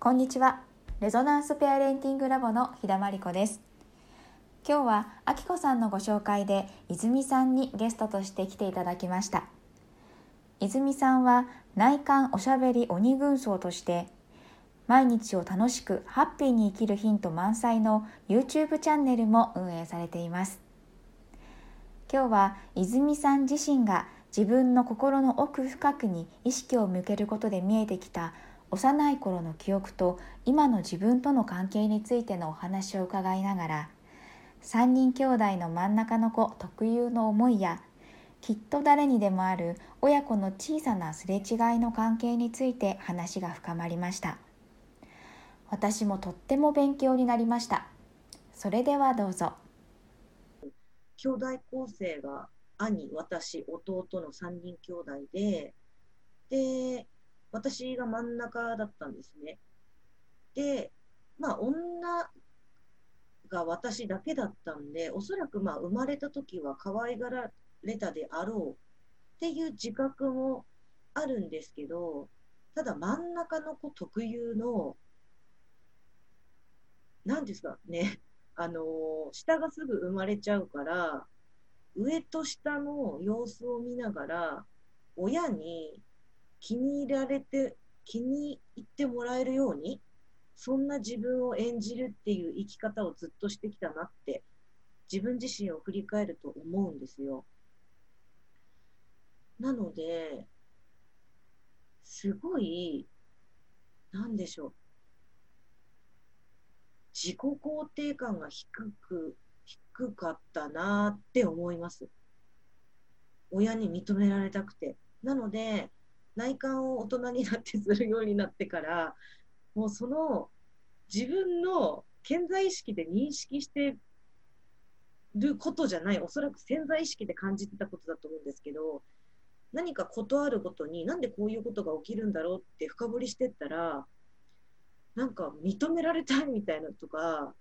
こんにちは。レゾナンスペアレンティングラボの日田真理子です。今日はあきこさんのご紹介で泉さんにゲストとして来ていただきました。泉さんは内観おしゃべり鬼軍曹として毎日を楽しくハッピーに生きるヒント満載の YouTube チャンネルも運営されています。今日は泉さん自身が自分の心の奥深くに意識を向けることで見えてきた幼い頃の記憶と今の自分との関係についてのお話を伺いながら3人兄弟の真ん中の子特有の思いやきっと誰にでもある親子の小さなすれ違いの関係について話が深まりました。私もとっても勉強になりました。それではどうぞ。兄弟構成が兄私弟の3人兄弟でで私が真ん中だったんですね。で、まあ、女が私だけだったんで、おそらくまあ生まれた時は可愛がられたであろうっていう自覚もあるんですけど、ただ真ん中の子特有の、何ですかね、あの下がすぐ生まれちゃうから、上と下の様子を見ながら、親に気に入られて、気に入ってもらえるように、そんな自分を演じるっていう生き方をずっとしてきたなって、自分自身を振り返ると思うんですよ。なので、すごい、なんでしょう。自己肯定感が低く、低かったなって思います。親に認められたくて。なので、内観を大人になってするようになってからもうその自分の潜在意識で認識してることじゃないおそらく潜在意識で感じてたことだと思うんですけど何か事あるごとになんでこういうことが起きるんだろうって深掘りしてったらなんか認められたいみたいなとか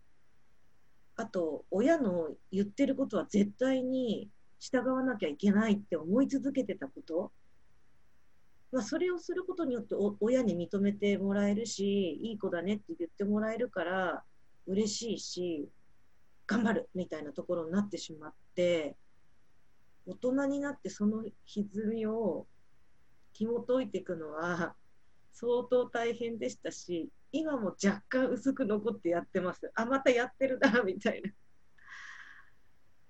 あと親の言ってることは絶対に従わなきゃいけないって思い続けてたこと。まあ、それをすることによって親に認めてもらえるし、いい子だねって言ってもらえるから嬉しいし、頑張るみたいなところになってしまって、大人になってその歪みを紐解いていくのは相当大変でしたし、今も若干薄く残ってやってます。あ、またやってるな、みたい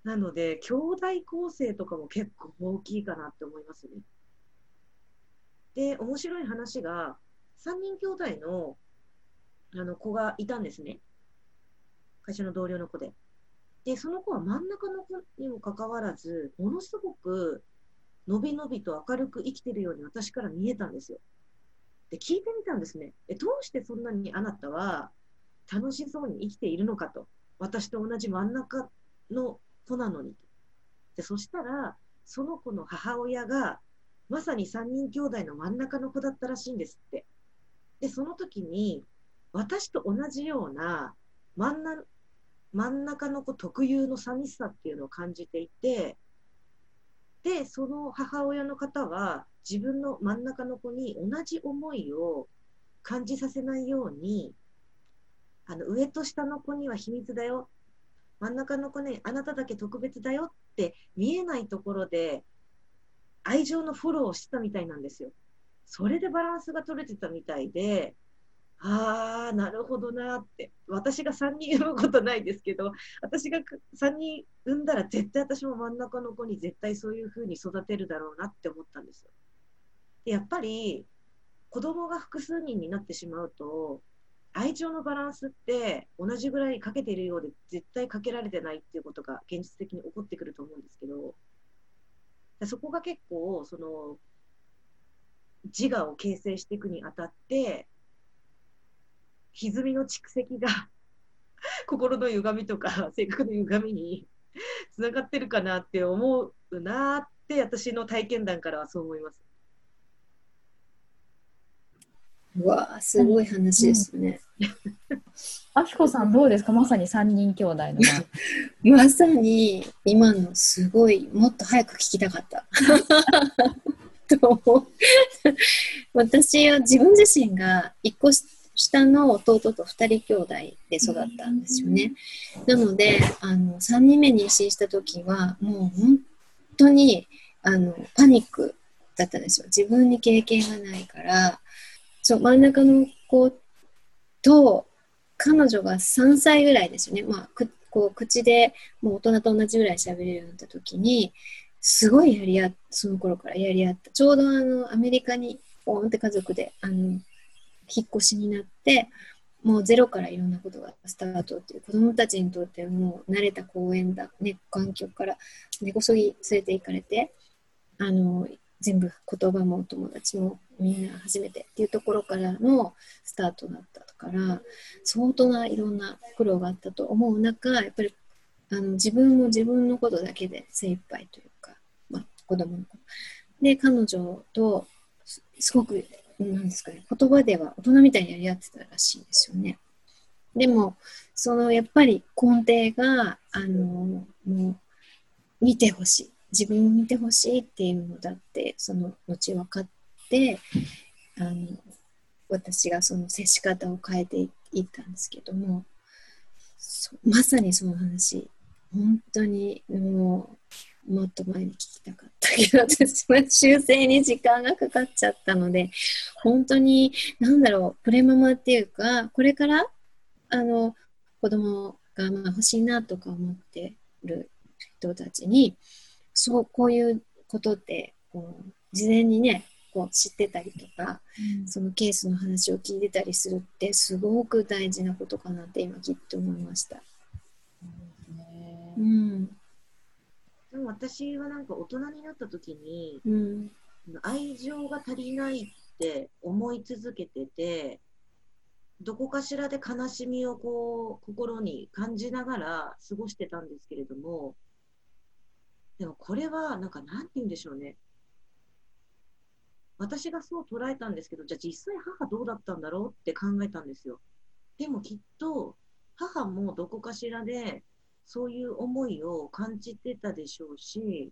な。なので、兄弟構成とかも結構大きいかなって思いますね。で、面白い話が、3人兄弟のあの子がいたんですね。会社の同僚の子で。で、その子は真ん中の子にもかかわらず、ものすごくのびのびと明るく生きてるように私から見えたんですよ。で、聞いてみたんですね。え、どうしてそんなにあなたは楽しそうに生きているのかと。私と同じ真ん中の子なのに。で、そしたら、その子の母親がまさに3人兄弟の真ん中の子だったらしいんですって。で、その時に、私と同じような真んな真ん中の子特有の寂しさっていうのを感じていて、で、その母親の方は自分の真ん中の子に同じ思いを感じさせないように、あの上と下の子には秘密だよ。真ん中の子ね、あなただけ特別だよって見えないところで愛情のフォローをしてたみたいなんですよ。それでバランスが取れてたみたいで、ああ、なるほどなって。私が3人産むことないですけど、私が3人産んだら絶対私も真ん中の子に絶対そういうふうに育てるだろうなって思ったんですよ。でやっぱり子供が複数人になってしまうと、愛情のバランスって同じぐらいかけているようで絶対かけられてないっていうことが現実的に起こってくると思うんですけど、そこが結構、その、自我を形成していくにあたって、歪みの蓄積が 心の歪みとか 性格の歪みにつながってるかなって思うなって私の体験談からはそう思います。わあ、すごい話ですね。あきこさんどうですか？まさに3人兄弟の まさに今のすごいもっと早く聞きたかった。と私は自分自身が一個下の弟と2人兄弟で育ったんですよね。なのであの3人目妊娠した時はもう本当にあのパニックだったんですよ。自分に経験がないからそう真ん中の子と彼女が3歳ぐらいですよね。まあ、くこう口でもう大人と同じぐらい喋れるようになった時にすごいやり合その頃からやり合ったちょうどあのアメリカにポーンって家族であの引っ越しになってもうゼロからいろんなことがスタートっていう子どもたちにとってもう慣れた公園だ、ね、環境から根こそぎ連れて行かれてあの全部言葉も友達もみんな初めてっていうところからのスタートだったから相当ないろんな苦労があったと思う中やっぱりあの自分も自分のことだけで精一杯というか、まあ、子供のことで彼女とすごくなんですかね言葉では大人みたいにやり合ってたらしいんですよね。でもそのやっぱり根底があのもう見てほしい。自分を見てほしいっていうのだってその後分かってあの私がその接し方を変えていったんですけどもまさにその話本当にもうもっと前に聞きたかったけど私 は修正に時間がかかっちゃったので本当に何だろうプレママっていうかこれからあの子供がまあ欲しいなとか思ってる人たちにそうこういうことってこう事前にねこう知ってたりとか、うん、そのケースの話を聞いてたりするってすごく大事なことかなって今きっと思いました。うん、でも私はなんか大人になった時に、うん、愛情が足りないって思い続けててどこかしらで悲しみをこう心に感じながら過ごしてたんですけれどもでもこれはなんか何て言うんでしょうね私がそう捉えたんですけど、じゃあ実際母どうだったんだろうって考えたんですよ。でもきっと母もどこかしらでそういう思いを感じてたでしょうし、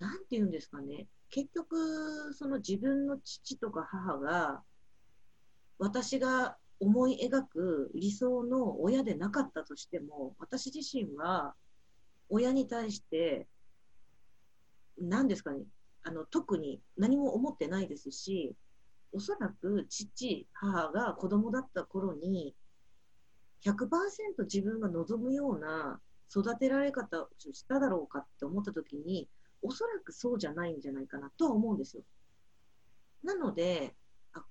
なんて言うんですかね。結局、その自分の父とか母が私が思い描く理想の親でなかったとしても、私自身は親に対して、何ですかね、あの特に何も思ってないですしおそらく父母が子供だった頃に100%自分が望むような育てられ方をしただろうかって思った時におそらくそうじゃないんじゃないかなとは思うんですよ。なのであ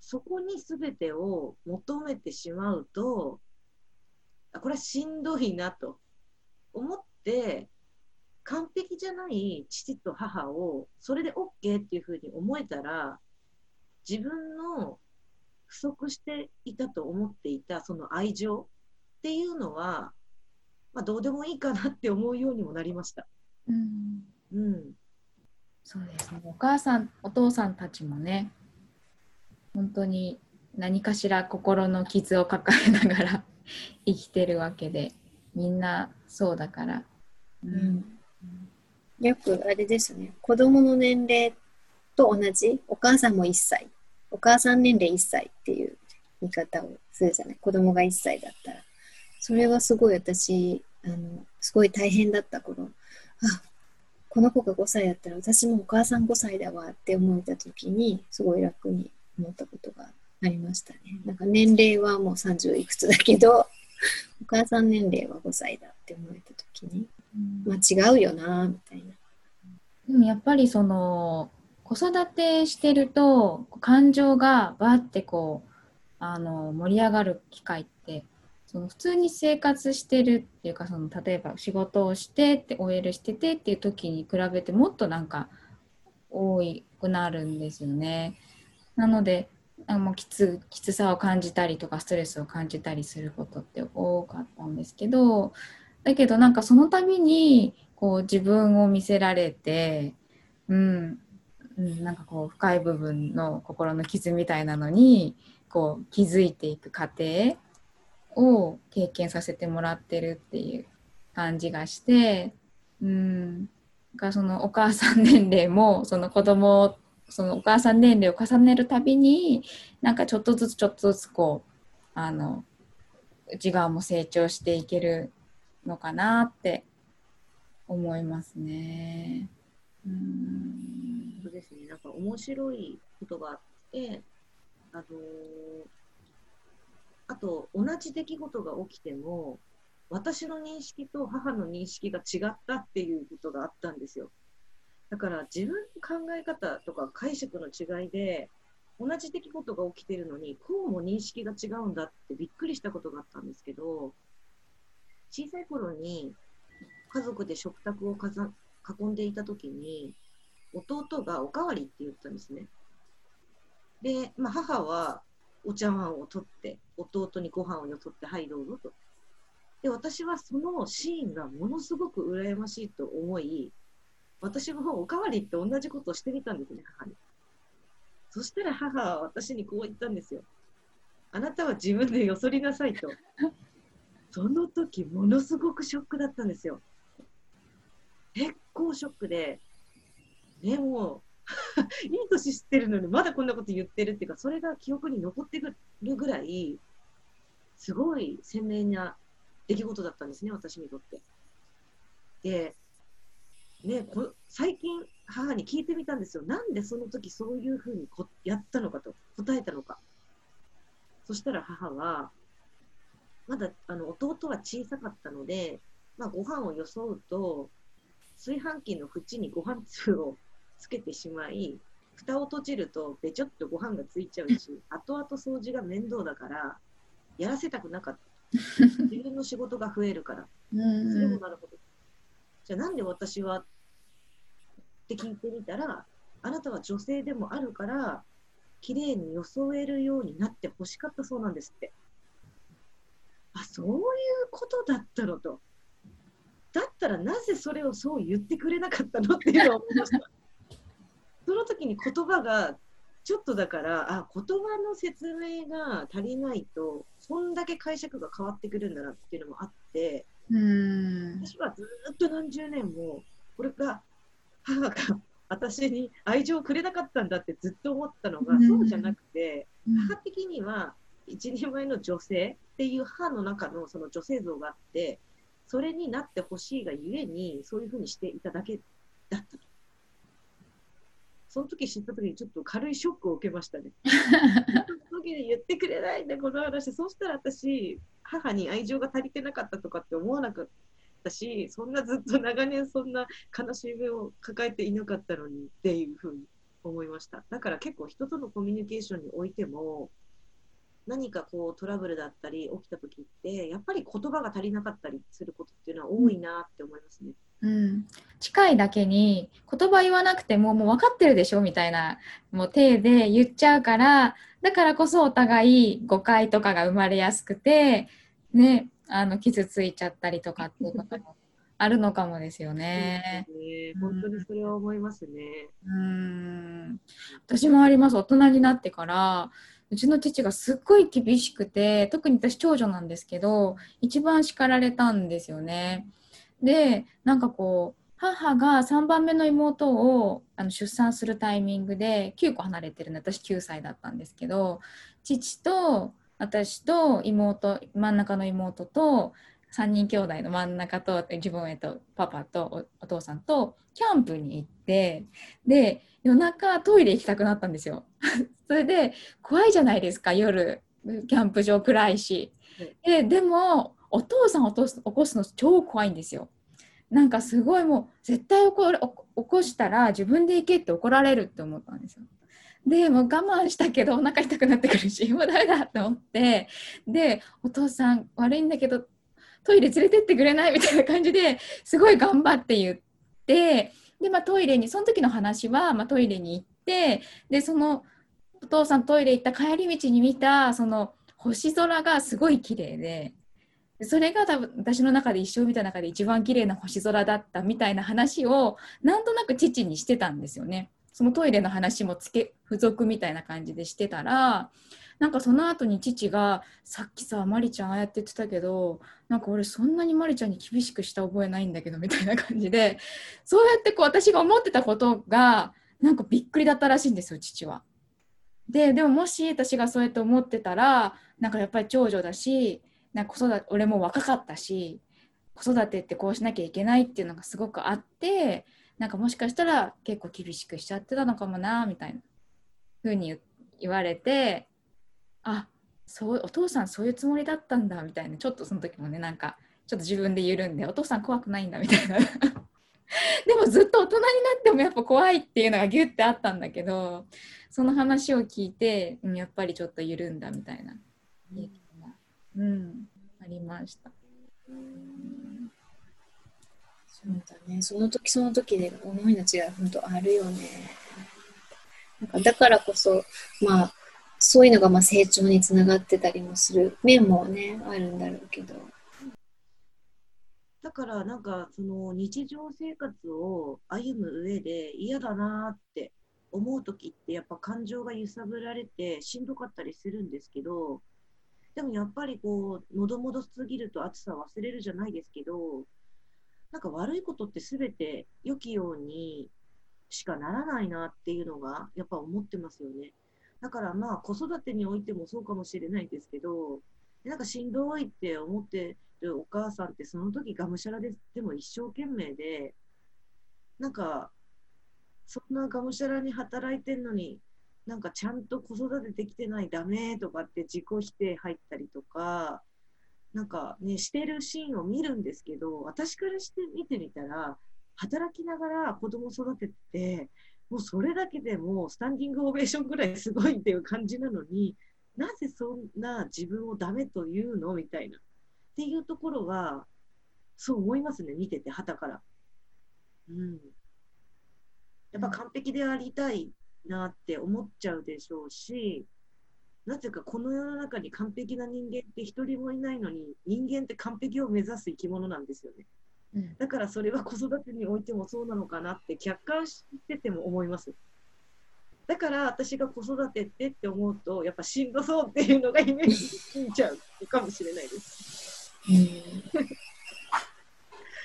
そこに全てを求めてしまうとこれはしんどいなと思って完璧じゃない父と母をそれで OK っていうふうに思えたら自分の不足していたと思っていたその愛情っていうのは、まあ、どうでもいいかなって思うようにもなりました。うん、うん、そうですね。お母さんお父さんたちもね本当に何かしら心の傷を抱えながら生きてるわけでみんなそうだから。うん。よくあれですね、子供の年齢と同じ、お母さんも1歳、お母さん年齢1歳っていう見方をするじゃない、子供が1歳だったら。それはすごい私、あのすごい大変だった頃、あこの子が5歳だったら私もお母さん5歳だわって思えた時に、すごい楽に思ったことがありましたね。なんか年齢はもう30いくつだけど、お母さん年齢は5歳だって思えた時に、まあ、違うよなみたいな。でもやっぱりその子育てしてると感情がバーってこうあの盛り上がる機会ってその普通に生活してるっていうかその例えば仕事をしてって OL しててっていう時に比べてもっとなんか多くなるんですよね。なのであのきつきつさを感じたりとかストレスを感じたりすることって多かったんですけどだけどなんかその度にこう自分を見せられて、うん、なんかこう深い部分の心の傷みたいなのにこう気づいていく過程を経験させてもらってるっていう感じがして、うん、がそのお母さん年齢もその子供そのお母さん年齢を重ねるたびになんかちょっとずつちょっとずつこうあの内側も成長していけるのかなって思いますね。うんそうですね、なんか面白いことがあって、あのあと同じ出来事が起きても、私の認識と母の認識が違ったっていうことがあったんですよ。だから自分の考え方とか解釈の違いで、同じ出来事が起きてるのに、こうも認識が違うんだってびっくりしたことがあったんですけど、小さい頃に家族で食卓をかざ囲んでいた時に、弟がおかわりって言ったんですね。で、まあ、母はお茶碗を取って、弟にご飯をよそって、はい、どうぞと。で、私はそのシーンがものすごく羨ましいと思い、私もおかわりって同じことをしてみたんですね、母に。そしたら母は私にこう言ったんですよ。あなたは自分でよそりなさいと。その時、ものすごくショックだったんですよ。結構ショックで、ね、もう、いい年知ってるのに、まだこんなこと言ってるっていうか、それが記憶に残ってくるぐらい、すごい鮮明な出来事だったんですね、私にとって。で、ね、こ最近、母に聞いてみたんですよ。なんでその時そういうふうにこやったのかと、答えたのか。そしたら母は、まだあの弟は小さかったので、まあ、ご飯をよそうと、炊飯器の縁にご飯粒をつけてしまい、蓋を閉じるとべちょっとご飯がついちゃうし、後々掃除が面倒だから、やらせたくなかった。自分の仕事が増えるから。それもなるほど。じゃあなんで私はって聞いてみたら、あなたは女性でもあるから、綺麗に装えるようになって欲しかったそうなんですって。あ、そういうことだったのと。だったらなぜそれをそう言ってくれなかったのっていうのを思いました。その時に言葉がちょっとだから、あ、言葉の説明が足りないと、そんだけ解釈が変わってくるんだなっていうのもあって、うん私はずーっと何十年も、これが母 が私に愛情をくれなかったんだってずっと思ったのが、うんそうじゃなくて、母的には一人前の女性っていう母の中のその女性像があって、それになってほしいがゆえに、そういうふうにしていただけだったと。その時知った時にちょっと軽いショックを受けましたね。その時に言ってくれないんだ、この話。そうしたら私、母に愛情が足りてなかったとかって思わなかったし、そんなずっと長年そんな悲しみを抱えていなかったのにっていうふうに思いました。だから結構人とのコミュニケーションにおいても、何かこうトラブルだったり起きた時って、やっぱり言葉が足りなかったりすることっていうのは多いなって思いますね。うん、近いだけに言葉言わなくてももう分かってるでしょみたいなもう体で言っちゃうからだからこそお互い誤解とかが生まれやすくて、ね、あの傷ついちゃったりとかっていうこともあるのかもですよね。ね本当にそれは思いますね。うん私もあります大人になってからうちの父がすっごい厳しくて特に私長女なんですけど一番叱られたんですよね。でなんかこう母が3番目の妹をあの出産するタイミングで9個離れてるの私9歳だったんですけど父と私と妹真ん中の妹と3人兄弟の真ん中と自分へとパパとおお父さんとキャンプに行ってで夜中トイレ行きたくなったんですよ。それで怖いじゃないですか夜キャンプ場暗いし。ででもお父さんを起こすの超怖いんですよ。なんかすごいもう絶対起こ起こしたら自分で行けって怒られるって思ったんですよ。でも我慢したけどお腹痛くなってくるしもうダメだって思ってでお父さん悪いんだけどトイレ連れてってくれないみたいな感じですごい頑張って言ってで、まあ、トイレにその時の話は、まあ、トイレに行ってでそのお父さんトイレ行った帰り道に見たその星空がすごい綺麗でそれが多分私の中で一生見た中で一番綺麗な星空だったみたいな話をなんとなく父にしてたんですよね。そのトイレの話もつけ付属みたいな感じでしてたらなんかその後に父が「さっきさまりちゃんああやって言ってたけどなんか俺そんなにまりちゃんに厳しくした覚えないんだけど」みたいな感じでそうやってこう私が思ってたことがなんかびっくりだったらしいんですよ父は。ででももし私がそうやって思ってたらなんかやっぱり長女だしなんか子育て俺も若かったし子育てってこうしなきゃいけないっていうのがすごくあってなんかもしかしたら結構厳しくしちゃってたのかもなみたいな風に言われてあそうお父さんそういうつもりだったんだみたいなちょっとその時もねなんかちょっと自分で緩んでお父さん怖くないんだみたいな。でもずっと大人になってもやっぱ怖いっていうのがギュッてあったんだけどその話を聞いて、うん、やっぱりちょっと緩んだみたいな。経験が、うん、ありました。そうだね。その時その時で思いの違い本当あるよね。なんかだからこそ、まあ、そういうのがまあ成長につながってたりもする面もね、あるんだろうけど。だからなんかその日常生活を歩む上で嫌だなって思う時ってやっぱ感情が揺さぶられてしんどかったりするんですけどでもやっぱりこう喉戻すぎると暑さ忘れるじゃないですけどなんか悪いことって全て良きようにしかならないなっていうのがやっぱ思ってますよね。だからまあ子育てにおいてもそうかもしれないですけど、なんかしんどいって思ってるお母さんってその時がむしゃらででも一生懸命で、なんかそんながむしゃらに働いてんのに、なんかちゃんと子育てできてないダメとかって自己否定入ったりとか、なんかね、してるシーンを見るんですけど、私からして見てみたら、働きながら子供育てて、もうそれだけでもスタンディングオベーションぐらいすごいっていう感じなのに、なぜそんな自分をダメというの？みたいな。っていうところは、そう思いますね、見てて、はたから。うん。やっぱ完璧でありたいなって思っちゃうでしょうし、なぜかこの世の中に完璧な人間って一人もいないのに人間って完璧を目指す生き物なんですよね、うん、だからそれは子育てにおいてもそうなのかなって客観してても思います。だから私が子育てってって思うとやっぱしんどそうっていうのがイメージついちゃうかもしれないです、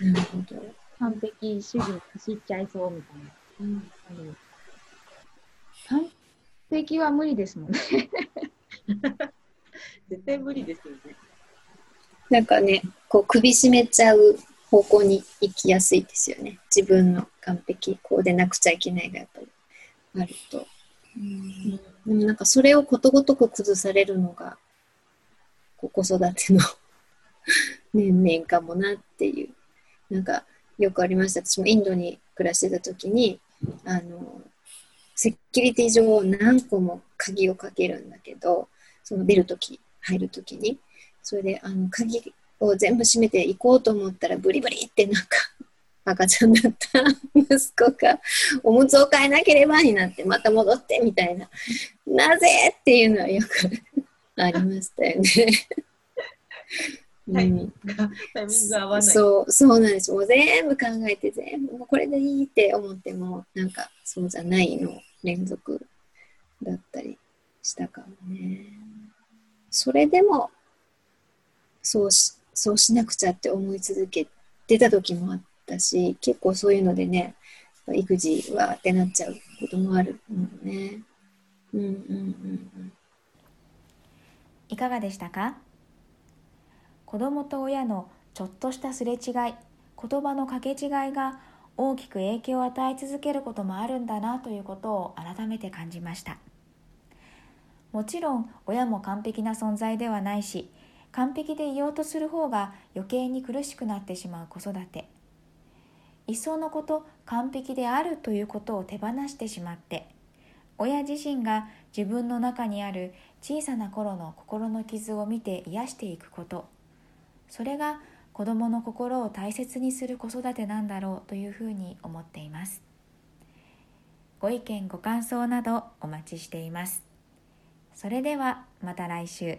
うん、なるほど。完璧主義に走っちゃいそうみたいな、うん、完璧は無理ですもんね 絶対無理ですよね。なんかね、こう首絞めちゃう方向に行きやすいですよね。自分の完璧、こうでなくちゃいけないがやっぱりあると。うん、でもなんかそれをことごとく崩されるのが、子育ての 年々かもなっていう。なんかよくありました。私もインドに暮らしてた時に、あの、セキュリティ上何個も鍵をかけるんだけど、その出るとき、入るときに、それであの鍵を全部閉めていこうと思ったら、ブリブリってなんか、赤ちゃんだった息子がおむつを替えなければになってまた戻ってみたいななぜ？っていうのはよくありましたよね。そう、そうなんです。もう全部考えて、全部、もうこれでいいって思っても、なんか、そうじゃないの連続だったりしたかもね。それでも、そうし、そうしなくちゃって思い続けてた時もあったし、結構そういうのでね、育児はってなっちゃうこともあるもんね。うんうんうんうん。いかがでしたか？子供と親のちょっとしたすれ違い、言葉の掛け違いが大きく影響を与え続けることもあるんだなということを改めて感じました。もちろん親も完璧な存在ではないし完璧でいようとする方が余計に苦しくなってしまう子育て。いっそのこと完璧であるということを手放してしまって親自身が自分の中にある小さな頃の心の傷を見て癒していくこと。それが子どもの心を大切にする子育てなんだろうというふうに思っています。ご意見ご感想などお待ちしています。それではまた来週。